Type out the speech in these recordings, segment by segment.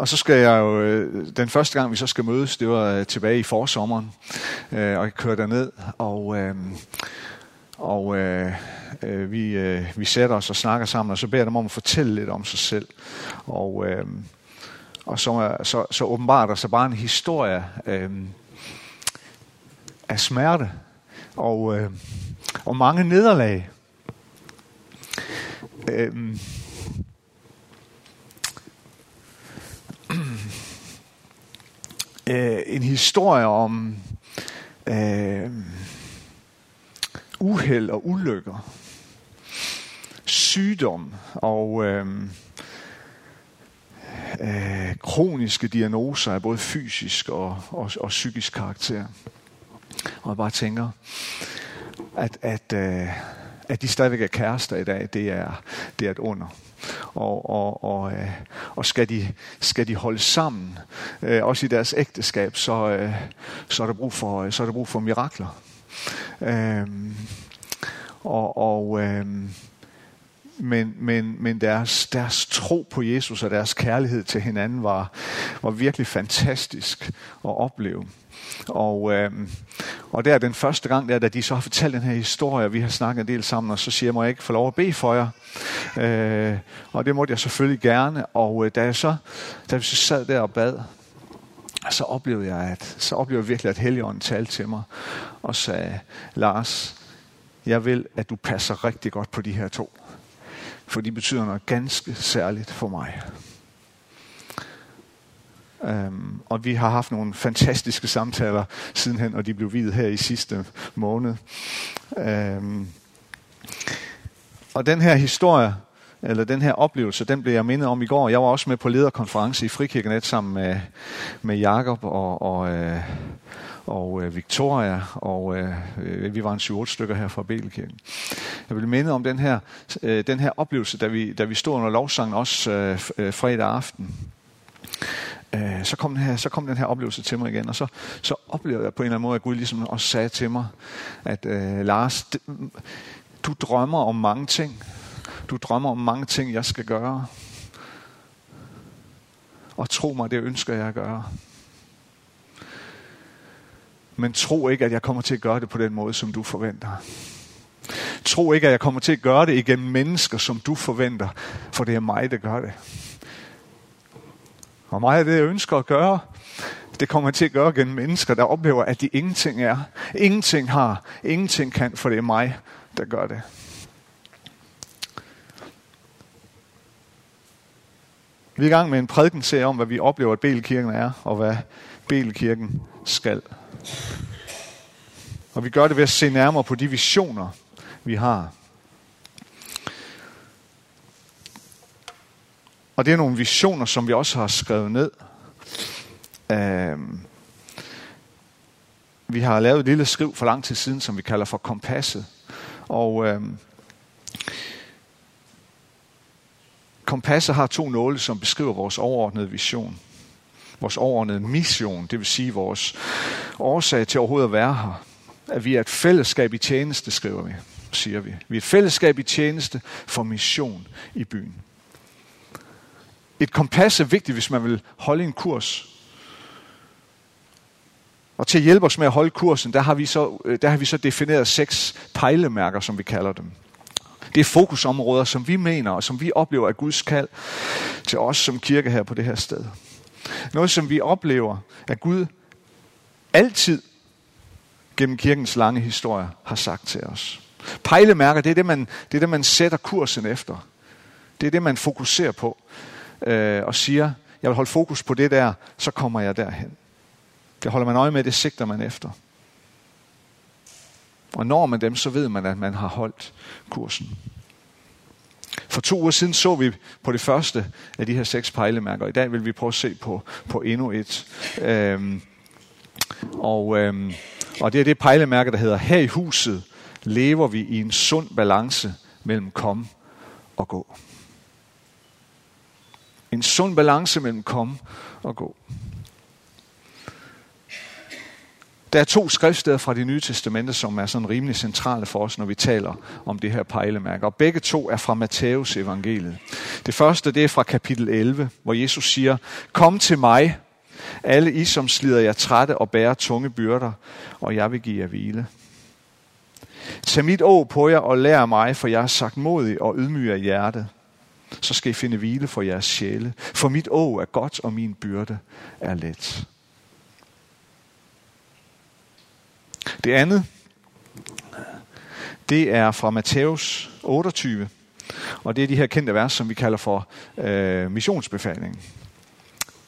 og så skal jeg jo, øh, den første gang vi så skal mødes, det var øh, tilbage i forsommeren, øh, og jeg kører derned, og, øh, og øh, øh vi, øh, vi sætter os og snakker sammen, og så beder jeg dem om at fortælle lidt om sig selv. Og, øh, og så, så, så åbenbart der så bare en historie øh, af smerte og, øh, og mange nederlag. Øh, øh, en historie om øh, uheld og ulykker, sygdom og øh, øh, kroniske diagnoser af både fysisk og, og, og psykisk karakter. Og jeg bare tænker, at, at, øh, at de stadigvæk er kærester i dag, det er, det er et under og, og, og, øh, og skal, de, skal de holde sammen, øh, også i deres ægteskab, så, øh, så, er der brug for, øh, så er der brug for mirakler. Øh, og og øh, men, men, men deres, deres tro på Jesus og deres kærlighed til hinanden var, var virkelig fantastisk at opleve. Og, øh, og der den første gang, der, da de så har fortalt den her historie, og vi har snakket en del sammen, og så siger jeg, må jeg ikke få lov at bede for jer? Øh, og det måtte jeg selvfølgelig gerne. Og øh, da, jeg så, da vi så sad der og bad, så oplevede jeg, at, så oplevede jeg virkelig, at Helligånden talte til mig og sagde, Lars, jeg vil, at du passer rigtig godt på de her to. For de betyder noget ganske særligt for mig. Um, og vi har haft nogle fantastiske samtaler sidenhen, og de blev videt her i sidste måned. Um, og den her historie, eller den her oplevelse, den blev jeg mindet om i går. Jeg var også med på lederkonference i Frikirkenet sammen med, med Jakob og, og, øh, og øh, Victoria, og øh, vi var en 7-8 stykker her fra Belkirken. Jeg vil minde om den her, øh, den her oplevelse, da vi, da vi stod under lovsangen også øh, øh, fredag aften øh, så, kom den her, så kom den her oplevelse til mig igen, og så, så oplevede jeg på en eller anden måde, at Gud ligesom også sagde til mig, at øh, Lars, du drømmer om mange ting. Du drømmer om mange ting, jeg skal gøre. Og tro mig, det ønsker jeg at gøre. Men tro ikke, at jeg kommer til at gøre det på den måde, som du forventer. Tro ikke, at jeg kommer til at gøre det igennem mennesker, som du forventer, for det er mig, der gør det. Og meget af det, jeg ønsker at gøre, det kommer til at gøre gennem mennesker, der oplever, at de ingenting er. Ingenting har. Ingenting kan, for det er mig, der gør det. Vi er i gang med en prædikenserie om, hvad vi oplever, at Belkirken er, og hvad Belkirken skal. Og vi gør det ved at se nærmere på de visioner, vi har. Og det er nogle visioner, som vi også har skrevet ned. Øh, vi har lavet et lille skriv for lang tid siden, som vi kalder for kompasset. Og øh, kompasset har to nåle, som beskriver vores overordnede vision. Vores overordnede mission, det vil sige vores årsag til overhovedet at være her. At vi er et fællesskab i tjeneste, skriver vi, siger vi. Vi er et fællesskab i tjeneste for mission i byen. Et kompas er vigtigt, hvis man vil holde en kurs. Og til at hjælpe os med at holde kursen, der har vi så, øh, der har vi så defineret seks pejlemærker, som vi kalder dem. Det er fokusområder, som vi mener, og som vi oplever af Guds kald til os som kirke her på det her sted. Noget, som vi oplever, at Gud altid gennem kirkens lange historie har sagt til os. Pejlemærker, det er det, man, det er det, man sætter kursen efter. Det er det, man fokuserer på øh, og siger, jeg vil holde fokus på det der, så kommer jeg derhen. Det holder man øje med, det sigter man efter. Og når man dem, så ved man, at man har holdt kursen. For to uger siden så vi på det første af de her seks pejlemærker. I dag vil vi prøve at se på, på endnu et. Øhm, og, øhm, og det er det pejlemærke, der hedder, her i huset lever vi i en sund balance mellem kom og gå. En sund balance mellem kom og gå. Der er to skriftsteder fra det nye testamente, som er sådan rimelig centrale for os, når vi taler om det her pejlemærke. Og begge to er fra Matthæus evangeliet. Det første, det er fra kapitel 11, hvor Jesus siger, Kom til mig, alle I, som slider jer trætte og bærer tunge byrder, og jeg vil give jer hvile. Tag mit å på jer og lær mig, for jeg er sagt modig og ydmyg af hjertet. Så skal I finde hvile for jeres sjæle. For mit å er godt, og min byrde er let. Det andet, det er fra Matthæus 28, og det er de her kendte vers, som vi kalder for øh, missionsbefalingen.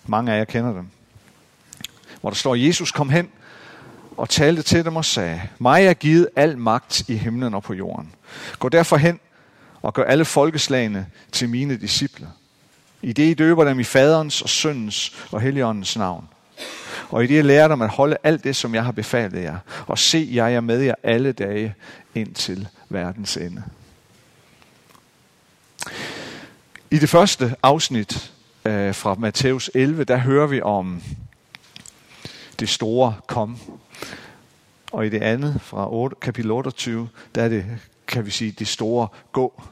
Mange af jer kender dem. Hvor der står, Jesus kom hen og talte til dem og sagde, mig er givet al magt i himlen og på jorden. Gå derfor hen og gør alle folkeslagene til mine disciple. I det I døber dem i faderens og søndens og helligåndens navn. Og i det jeg lærer dem at holde alt det, som jeg har befalet jer. Og se, jeg er med jer alle dage ind til verdens ende. I det første afsnit øh, fra Matthæus 11, der hører vi om det store kom. Og i det andet, fra 8, kapitel 28, der er det, kan vi sige, det store gå.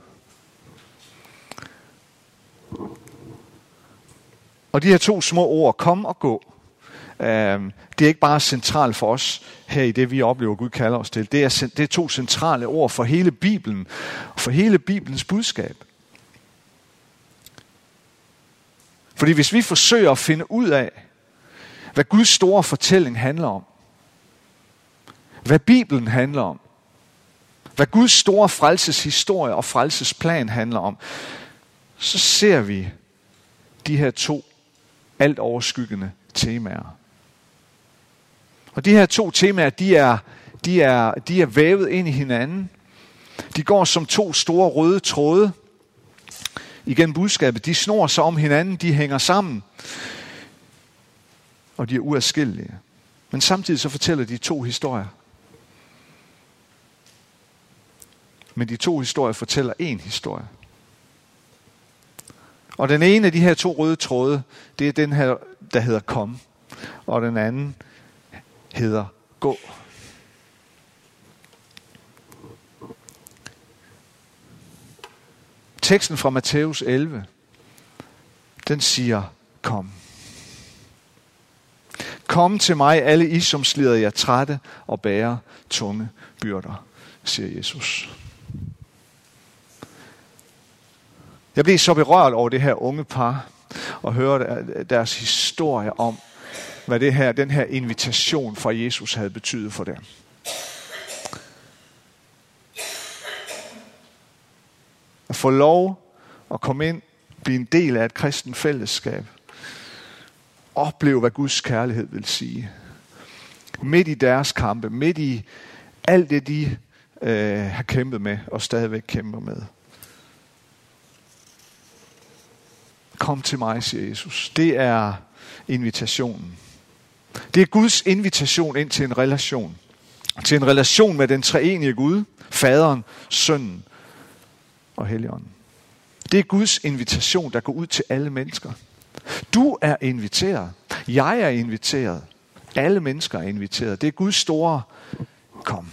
Og de her to små ord, kom og gå, øh, det er ikke bare centralt for os her i det, vi oplever, Gud kalder os til. Det er, det er to centrale ord for hele Bibelen, for hele Bibelens budskab. Fordi hvis vi forsøger at finde ud af, hvad Guds store fortælling handler om, hvad Bibelen handler om, hvad Guds store frelseshistorie og frelsesplan handler om, så ser vi de her to alt overskyggende temaer. Og de her to temaer, de er, de er, de er vævet ind i hinanden. De går som to store røde tråde igennem budskabet. De snor sig om hinanden, de hænger sammen. Og de er uadskillelige. Men samtidig så fortæller de to historier. Men de to historier fortæller en historie. Og den ene af de her to røde tråde, det er den her, der hedder kom. Og den anden hedder gå. Teksten fra Matthæus 11, den siger, kom. Kom til mig, alle I, som slider jer trætte og bærer tunge byrder, siger Jesus. Jeg blev så berørt over det her unge par, og høre deres historie om, hvad det her, den her invitation fra Jesus havde betydet for dem. At få lov at komme ind, blive en del af et kristen fællesskab. Opleve, hvad Guds kærlighed vil sige. Midt i deres kampe, midt i alt det, de øh, har kæmpet med og stadigvæk kæmper med. Kom til mig, siger Jesus. Det er invitationen. Det er Guds invitation ind til en relation. Til en relation med den treenige Gud, faderen, sønnen og helligånden. Det er Guds invitation, der går ud til alle mennesker. Du er inviteret. Jeg er inviteret. Alle mennesker er inviteret. Det er Guds store kom.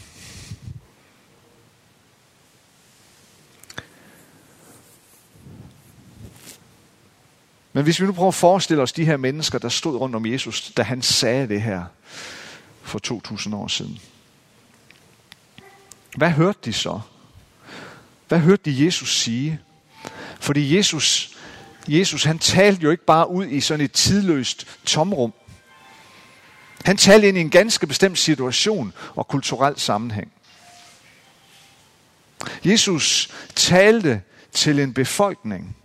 Men hvis vi nu prøver at forestille os de her mennesker, der stod rundt om Jesus, da han sagde det her for 2000 år siden. Hvad hørte de så? Hvad hørte de Jesus sige? Fordi Jesus, Jesus han talte jo ikke bare ud i sådan et tidløst tomrum. Han talte ind i en ganske bestemt situation og kulturel sammenhæng. Jesus talte til en befolkning,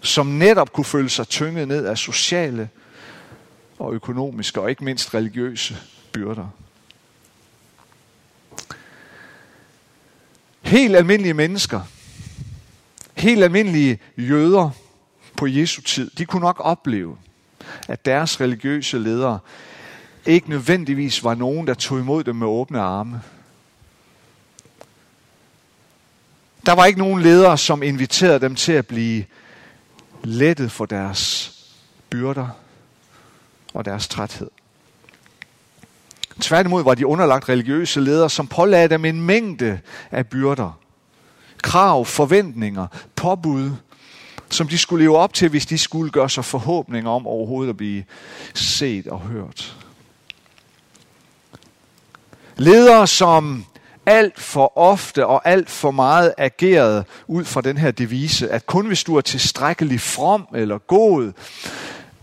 som netop kunne føle sig tynget ned af sociale og økonomiske og ikke mindst religiøse byrder. Helt almindelige mennesker, helt almindelige jøder på Jesu tid, de kunne nok opleve, at deres religiøse ledere ikke nødvendigvis var nogen, der tog imod dem med åbne arme. Der var ikke nogen ledere, som inviterede dem til at blive lettet for deres byrder og deres træthed. Tværtimod var de underlagt religiøse ledere, som pålagde dem en mængde af byrder. Krav, forventninger, påbud, som de skulle leve op til, hvis de skulle gøre sig forhåbninger om overhovedet at blive set og hørt. Ledere, som alt for ofte og alt for meget ageret ud fra den her devise, at kun hvis du er tilstrækkelig from eller god,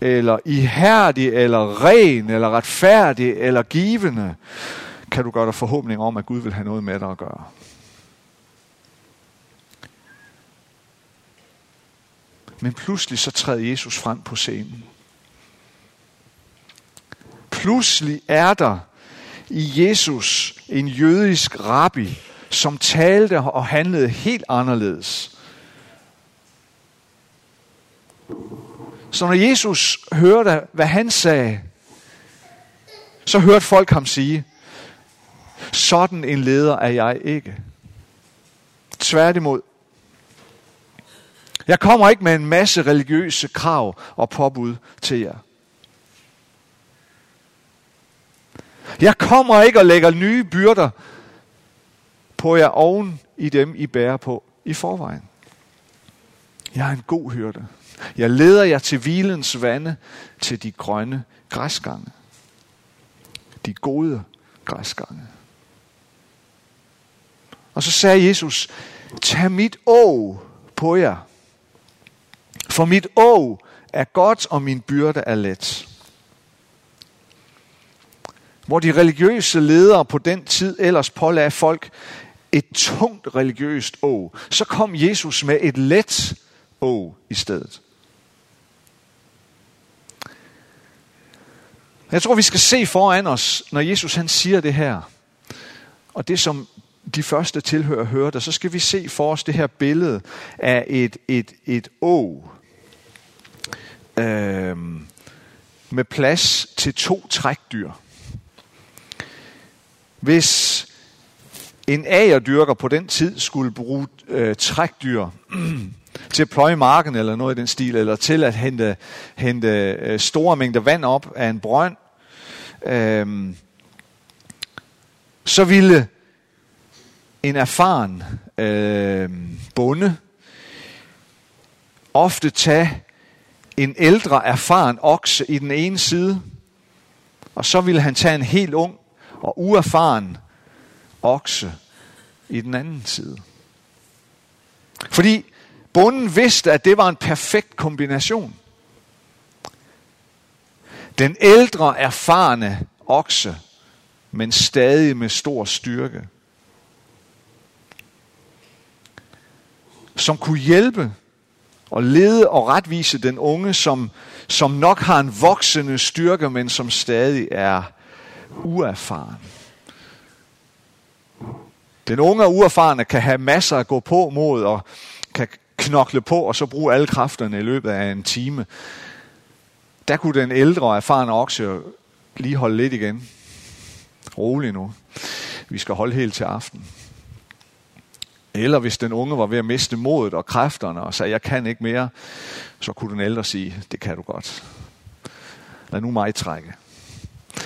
eller ihærdig, eller ren, eller retfærdig, eller givende, kan du gøre dig forhåbning om, at Gud vil have noget med dig at gøre. Men pludselig så træder Jesus frem på scenen. Pludselig er der i Jesus en jødisk rabbi, som talte og handlede helt anderledes. Så når Jesus hørte, hvad han sagde, så hørte folk ham sige, sådan en leder er jeg ikke. Tværtimod. Jeg kommer ikke med en masse religiøse krav og påbud til jer. Jeg kommer ikke og lægger nye byrder på jer oven i dem, I bærer på i forvejen. Jeg er en god hyrde. Jeg leder jer til hvilens vande, til de grønne græsgange. De gode græsgange. Og så sagde Jesus, tag mit å på jer. For mit å er godt, og min byrde er let. Hvor de religiøse ledere på den tid ellers pålagde folk et tungt religiøst å, så kom Jesus med et let å i stedet. Jeg tror, vi skal se foran os, når Jesus han siger det her, og det som de første tilhører hørte, så skal vi se for os det her billede af et, et, et å øh, med plads til to trækdyr. Hvis en agerdyrker på den tid skulle bruge øh, trækdyr til at pløje marken eller noget i den stil, eller til at hente, hente øh, store mængder vand op af en brønd, øh, så ville en erfaren øh, bonde ofte tage en ældre erfaren okse i den ene side, og så ville han tage en helt ung og uerfaren okse i den anden side. Fordi bonden vidste, at det var en perfekt kombination. Den ældre, erfarne okse, men stadig med stor styrke. Som kunne hjælpe og lede og retvise den unge, som, som nok har en voksende styrke, men som stadig er uerfaren. Den unge og uerfarne kan have masser at gå på mod og kan knokle på og så bruge alle kræfterne i løbet af en time. Der kunne den ældre og erfarne okse lige holde lidt igen. Rolig nu. Vi skal holde helt til aften. Eller hvis den unge var ved at miste modet og kræfterne og sagde, jeg kan ikke mere, så kunne den ældre sige, det kan du godt. Lad nu mig trække.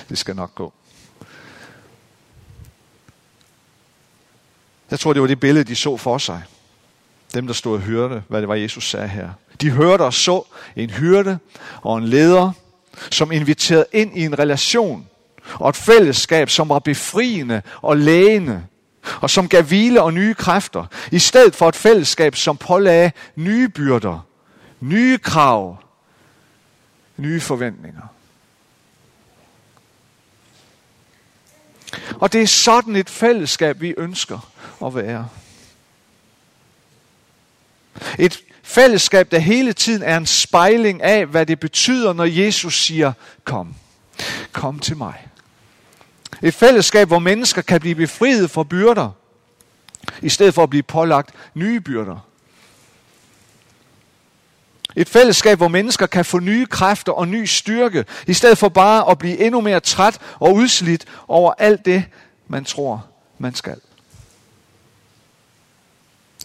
Det skal nok gå. Jeg tror, det var det billede, de så for sig. Dem, der stod og hørte, hvad det var, Jesus sagde her. De hørte og så en hyrde og en leder, som inviterede ind i en relation og et fællesskab, som var befriende og lægende, og som gav hvile og nye kræfter, i stedet for et fællesskab, som pålagde nye byrder, nye krav, nye forventninger. Og det er sådan et fællesskab, vi ønsker at være. Et fællesskab, der hele tiden er en spejling af, hvad det betyder, når Jesus siger, kom, kom til mig. Et fællesskab, hvor mennesker kan blive befriet fra byrder, i stedet for at blive pålagt nye byrder. Et fællesskab, hvor mennesker kan få nye kræfter og ny styrke, i stedet for bare at blive endnu mere træt og udslidt over alt det, man tror, man skal.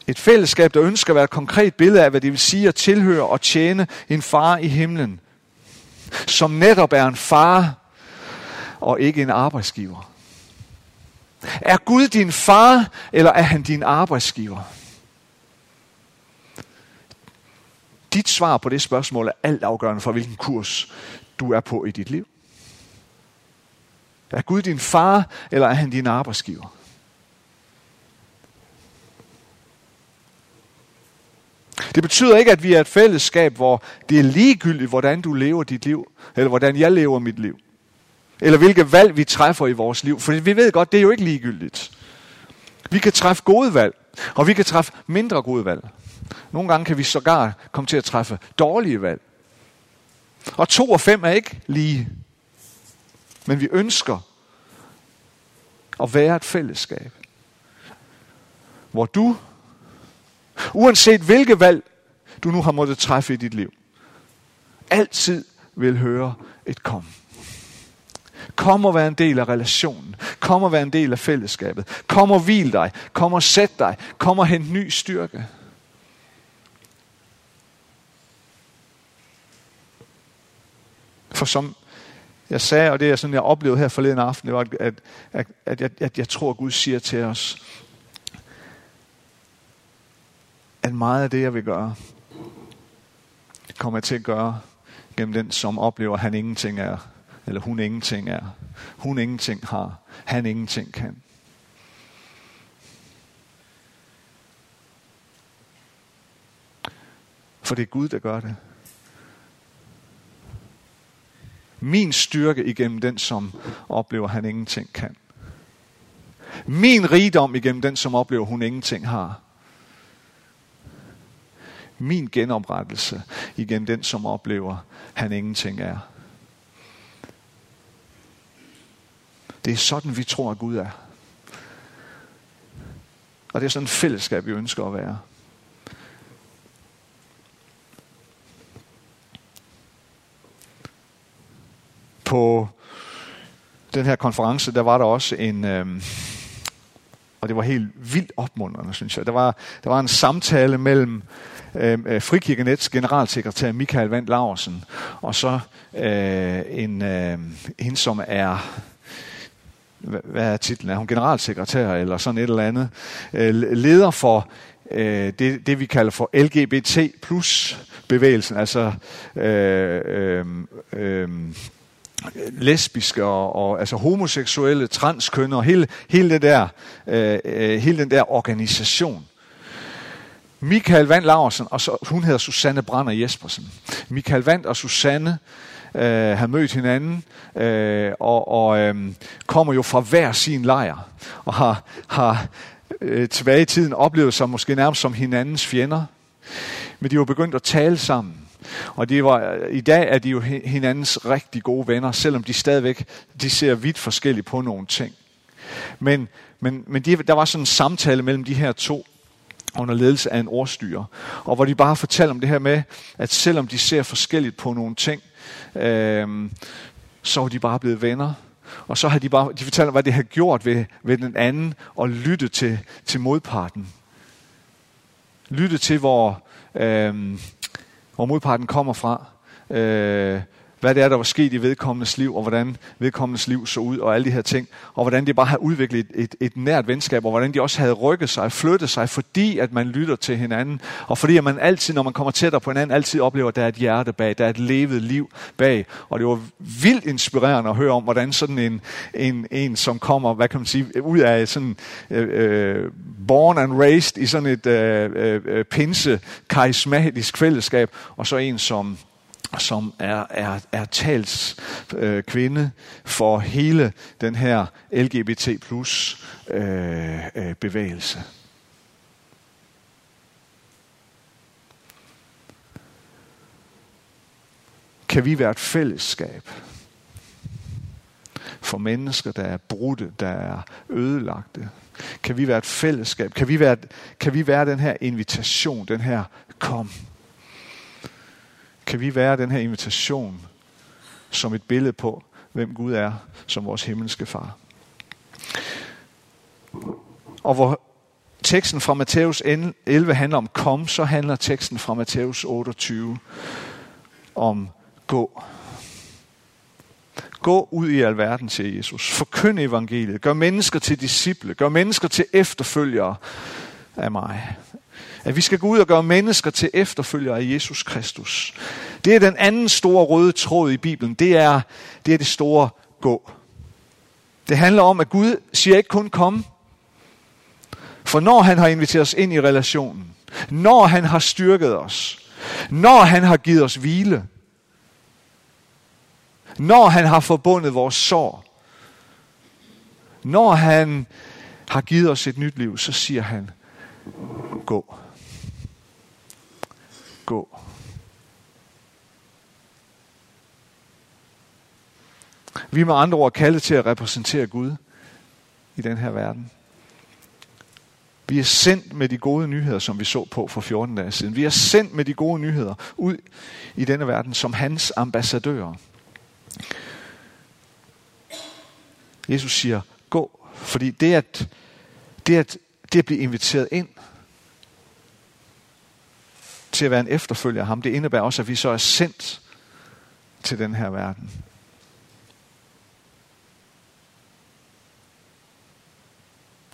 Et fællesskab, der ønsker at være et konkret billede af, hvad det vil sige at tilhøre og tjene en far i himlen, som netop er en far, og ikke en arbejdsgiver? Er Gud din far, eller er han din arbejdsgiver? Dit svar på det spørgsmål er alt afgørende for, hvilken kurs du er på i dit liv. Er Gud din far, eller er han din arbejdsgiver? Det betyder ikke, at vi er et fællesskab, hvor det er ligegyldigt, hvordan du lever dit liv, eller hvordan jeg lever mit liv. Eller hvilke valg vi træffer i vores liv. For vi ved godt, det er jo ikke ligegyldigt. Vi kan træffe gode valg, og vi kan træffe mindre gode valg. Nogle gange kan vi sågar komme til at træffe dårlige valg. Og to og fem er ikke lige. Men vi ønsker at være et fællesskab, hvor du, uanset hvilke valg du nu har måttet træffe i dit liv, altid vil høre et kom. Kom og vær en del af relationen. Kom og vær en del af fællesskabet. Kom og hvil dig. Kom og sæt dig. Kom og hent ny styrke. For som jeg sagde, og det er sådan, jeg oplevede her forleden aften, det var, at, at, at, jeg, at jeg tror, at Gud siger til os, at meget af det, jeg vil gøre, kommer jeg til at gøre gennem den, som oplever, at han ingenting er, eller hun ingenting er. Hun ingenting har, han ingenting kan. For det er Gud, der gør det. Min styrke igennem den, som oplever, at han ingenting kan. Min rigdom igennem den, som oplever, at hun ingenting har. Min genoprettelse igennem den, som oplever, at han ingenting er. Det er sådan, vi tror, at Gud er. Og det er sådan et fællesskab, vi ønsker at være. På den her konference, der var der også en, øh, og det var helt vildt opmuntrende, synes jeg. Der var, der var en samtale mellem øhm, øh, Frikirkenets generalsekretær Michael Vand Laursen, og så øh, en, øh, hende, som er hvad er titlen? Er hun generalsekretær eller sådan et eller andet? Øh, leder for øh, det, det, vi kalder for LGBT plus bevægelsen, altså øh, øh, øh, lesbiske og, og altså homoseksuelle, transkønner, hele, hele, det der, øh, øh hele den der organisation. Michael Vand Larsen, og så, hun hedder Susanne Brander Jespersen. Michael Vand og Susanne øh, har mødt hinanden, øh, og, og øh, kommer jo fra hver sin lejr, og har, har øh, tilbage i tiden oplevet sig måske nærmest som hinandens fjender. Men de var begyndt at tale sammen. Og de var, i dag er de jo hinandens rigtig gode venner, selvom de stadigvæk de ser vidt forskelligt på nogle ting. Men, men, men de, der var sådan en samtale mellem de her to under ledelse af en ordstyre, og hvor de bare fortalte om det her med, at selvom de ser forskelligt på nogle ting, øh, så er de bare blevet venner. Og så har de bare, de fortalte, hvad det har gjort ved, ved den anden, og lytte til, til modparten. Lytte til, hvor, øh, hvor modparten kommer fra. Øh, hvad det er, der var sket i vedkommendes liv, og hvordan vedkommendes liv så ud, og alle de her ting, og hvordan de bare havde udviklet et, et, et nært venskab, og hvordan de også havde rykket sig, flyttet sig, fordi at man lytter til hinanden, og fordi at man altid, når man kommer tættere på hinanden, altid oplever, at der er et hjerte bag, der er et levet liv bag, og det var vildt inspirerende at høre om, hvordan sådan en, en, en som kommer, hvad kan man sige, ud af sådan øh, øh born and raised i sådan et øh, øh, øh pinse, karismatisk fællesskab, og så en, som som er, er, er tals øh, kvinde for hele den her LGBT plus øh, øh, bevægelse. Kan vi være et fællesskab for mennesker, der er brudte, der er ødelagte? Kan vi være et fællesskab? Kan vi være, kan vi være den her invitation, den her kom? Kan vi være den her invitation som et billede på, hvem Gud er som vores himmelske far. Og hvor teksten fra Matthæus 11 handler om kom, så handler teksten fra Matthæus 28 om gå. Gå ud i alverden, siger Jesus. Forkynd evangeliet. Gør mennesker til disciple. Gør mennesker til efterfølgere af mig. At vi skal gå ud og gøre mennesker til efterfølgere af Jesus Kristus. Det er den anden store røde tråd i Bibelen. Det er det, er det store gå. Det handler om, at Gud siger ikke kun kom. For når han har inviteret os ind i relationen, når han har styrket os, når han har givet os hvile, når han har forbundet vores sår, når han har givet os et nyt liv, så siger han, gå. Gå. Vi er med andre ord kaldet til at repræsentere Gud i den her verden. Vi er sendt med de gode nyheder, som vi så på for 14 dage siden. Vi er sendt med de gode nyheder ud i denne verden som hans ambassadører. Jesus siger, gå. Fordi det at, det at, det at blive inviteret ind til at være en efterfølger af ham, det indebærer også, at vi så er sendt til den her verden.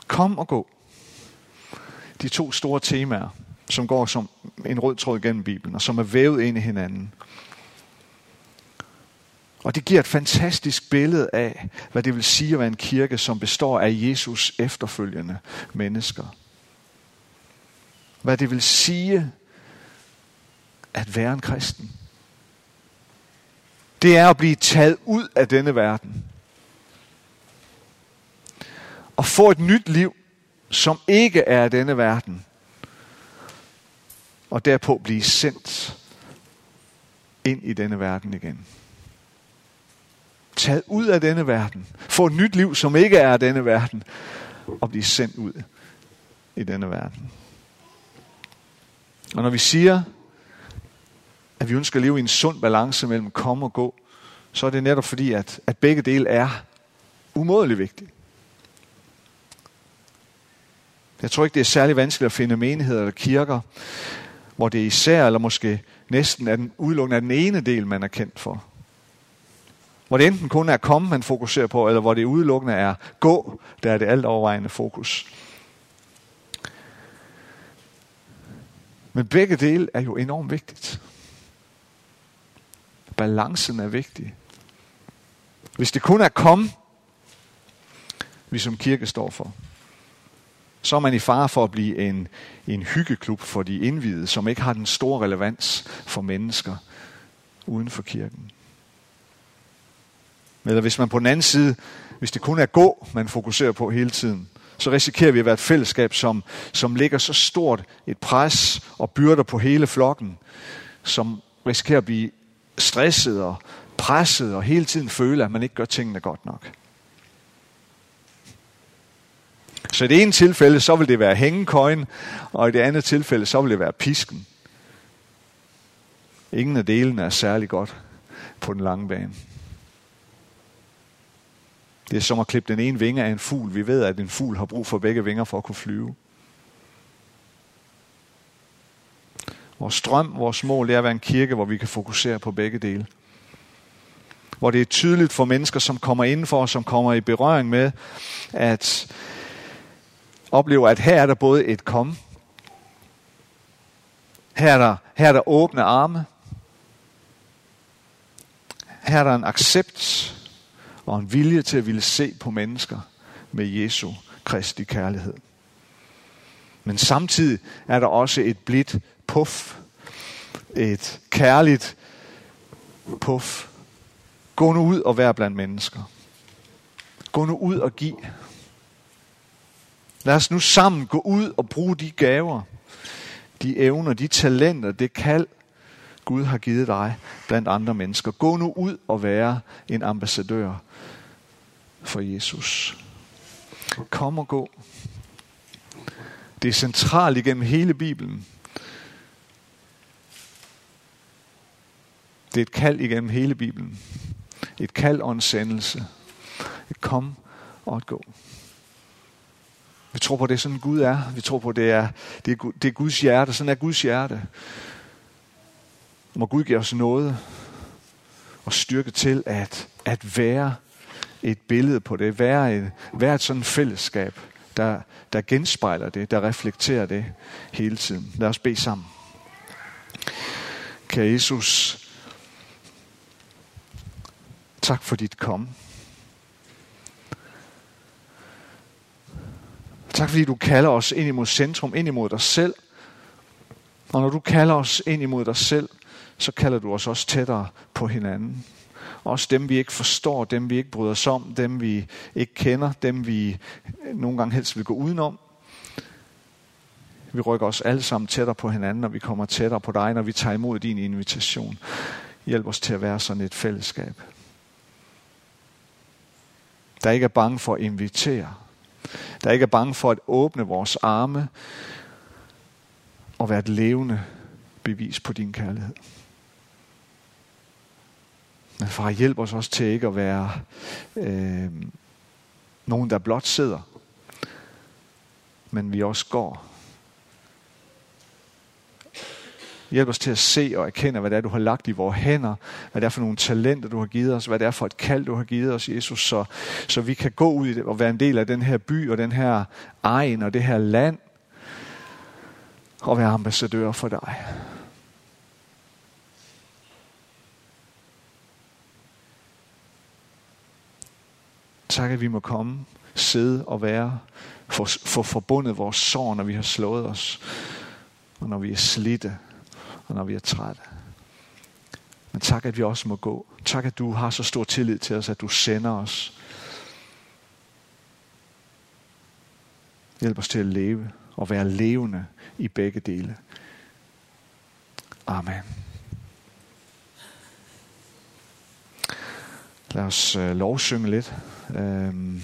Kom og gå. De to store temaer, som går som en rød tråd gennem Bibelen, og som er vævet ind i hinanden. Og det giver et fantastisk billede af, hvad det vil sige at være en kirke, som består af Jesus efterfølgende mennesker. Hvad det vil sige at være en kristen. Det er at blive taget ud af denne verden. Og få et nyt liv, som ikke er af denne verden. Og derpå blive sendt ind i denne verden igen taget ud af denne verden, få et nyt liv, som ikke er af denne verden, og blive sendt ud i denne verden. Og når vi siger, at vi ønsker at leve i en sund balance mellem komme og gå, så er det netop fordi, at, at begge dele er umådeligt vigtige. Jeg tror ikke, det er særlig vanskeligt at finde menigheder eller kirker, hvor det især, eller måske næsten er den, udelukkende af den ene del, man er kendt for. Hvor det enten kun er komme, man fokuserer på, eller hvor det udelukkende er gå, der er det alt overvejende fokus. Men begge dele er jo enormt vigtigt. Balancen er vigtig. Hvis det kun er kom, vi som kirke står for, så er man i fare for at blive en, en hyggeklub for de indvidede, som ikke har den store relevans for mennesker uden for kirken. Eller hvis man på den anden side, hvis det kun er gå, man fokuserer på hele tiden, så risikerer vi at være et fællesskab, som, som lægger så stort et pres og byrder på hele flokken, som risikerer at blive stresset og presset og hele tiden føle, at man ikke gør tingene godt nok. Så i det ene tilfælde, så vil det være hængekøjen, og i det andet tilfælde, så vil det være pisken. Ingen af delene er særlig godt på den lange bane. Det er som at klippe den ene vinge af en fugl. Vi ved, at en fugl har brug for begge vinger for at kunne flyve. Vores drøm, vores mål, det er at være en kirke, hvor vi kan fokusere på begge dele. Hvor det er tydeligt for mennesker, som kommer indenfor, og som kommer i berøring med, at opleve, at her er der både et kom, her er der, her er der åbne arme, her er der en accept og en vilje til at ville se på mennesker med Jesu Kristi kærlighed. Men samtidig er der også et blidt puff, et kærligt puff. Gå nu ud og vær blandt mennesker. Gå nu ud og giv. Lad os nu sammen gå ud og bruge de gaver, de evner, de talenter, det kald, Gud har givet dig blandt andre mennesker. Gå nu ud og være en ambassadør for Jesus. Kom og gå. Det er centralt igennem hele Bibelen. Det er et kald igennem hele Bibelen. Et kald og en sendelse. Et kom og et gå. Vi tror på, det er sådan Gud er. Vi tror på, det er, det er, det er Guds hjerte. Sådan er Guds hjerte. Må Gud give os noget og styrke til at, at være et billede på det, være et, være et sådan fællesskab, der, der genspejler det, der reflekterer det hele tiden. Lad os bede sammen. Kære Jesus, tak for dit komme. Tak fordi du kalder os ind imod centrum, ind imod dig selv. Og når du kalder os ind imod dig selv, så kalder du os også tættere på hinanden. Også dem, vi ikke forstår, dem, vi ikke bryder os om, dem, vi ikke kender, dem, vi nogle gange helst vil gå udenom. Vi rykker os alle sammen tættere på hinanden, når vi kommer tættere på dig, når vi tager imod din invitation. Hjælp os til at være sådan et fællesskab. Der ikke er bange for at invitere. Der ikke er bange for at åbne vores arme og være et levende bevis på din kærlighed. Men far, hjælp os også til ikke at være øh, nogen, der blot sidder, men vi også går. Hjælp os til at se og erkende, hvad det er, du har lagt i vores hænder, hvad det er for nogle talenter, du har givet os, hvad det er for et kald, du har givet os, Jesus, så, så vi kan gå ud og være en del af den her by og den her egen og det her land, og være ambassadør for dig. Tak, at vi må komme, sidde og være, få for forbundet vores sår, når vi har slået os, og når vi er slidte, og når vi er trætte. Men tak, at vi også må gå. Tak, at du har så stor tillid til os, at du sender os. Hjælp os til at leve og være levende i begge dele. Amen. Lad os øh, lovsynge lidt. Øhm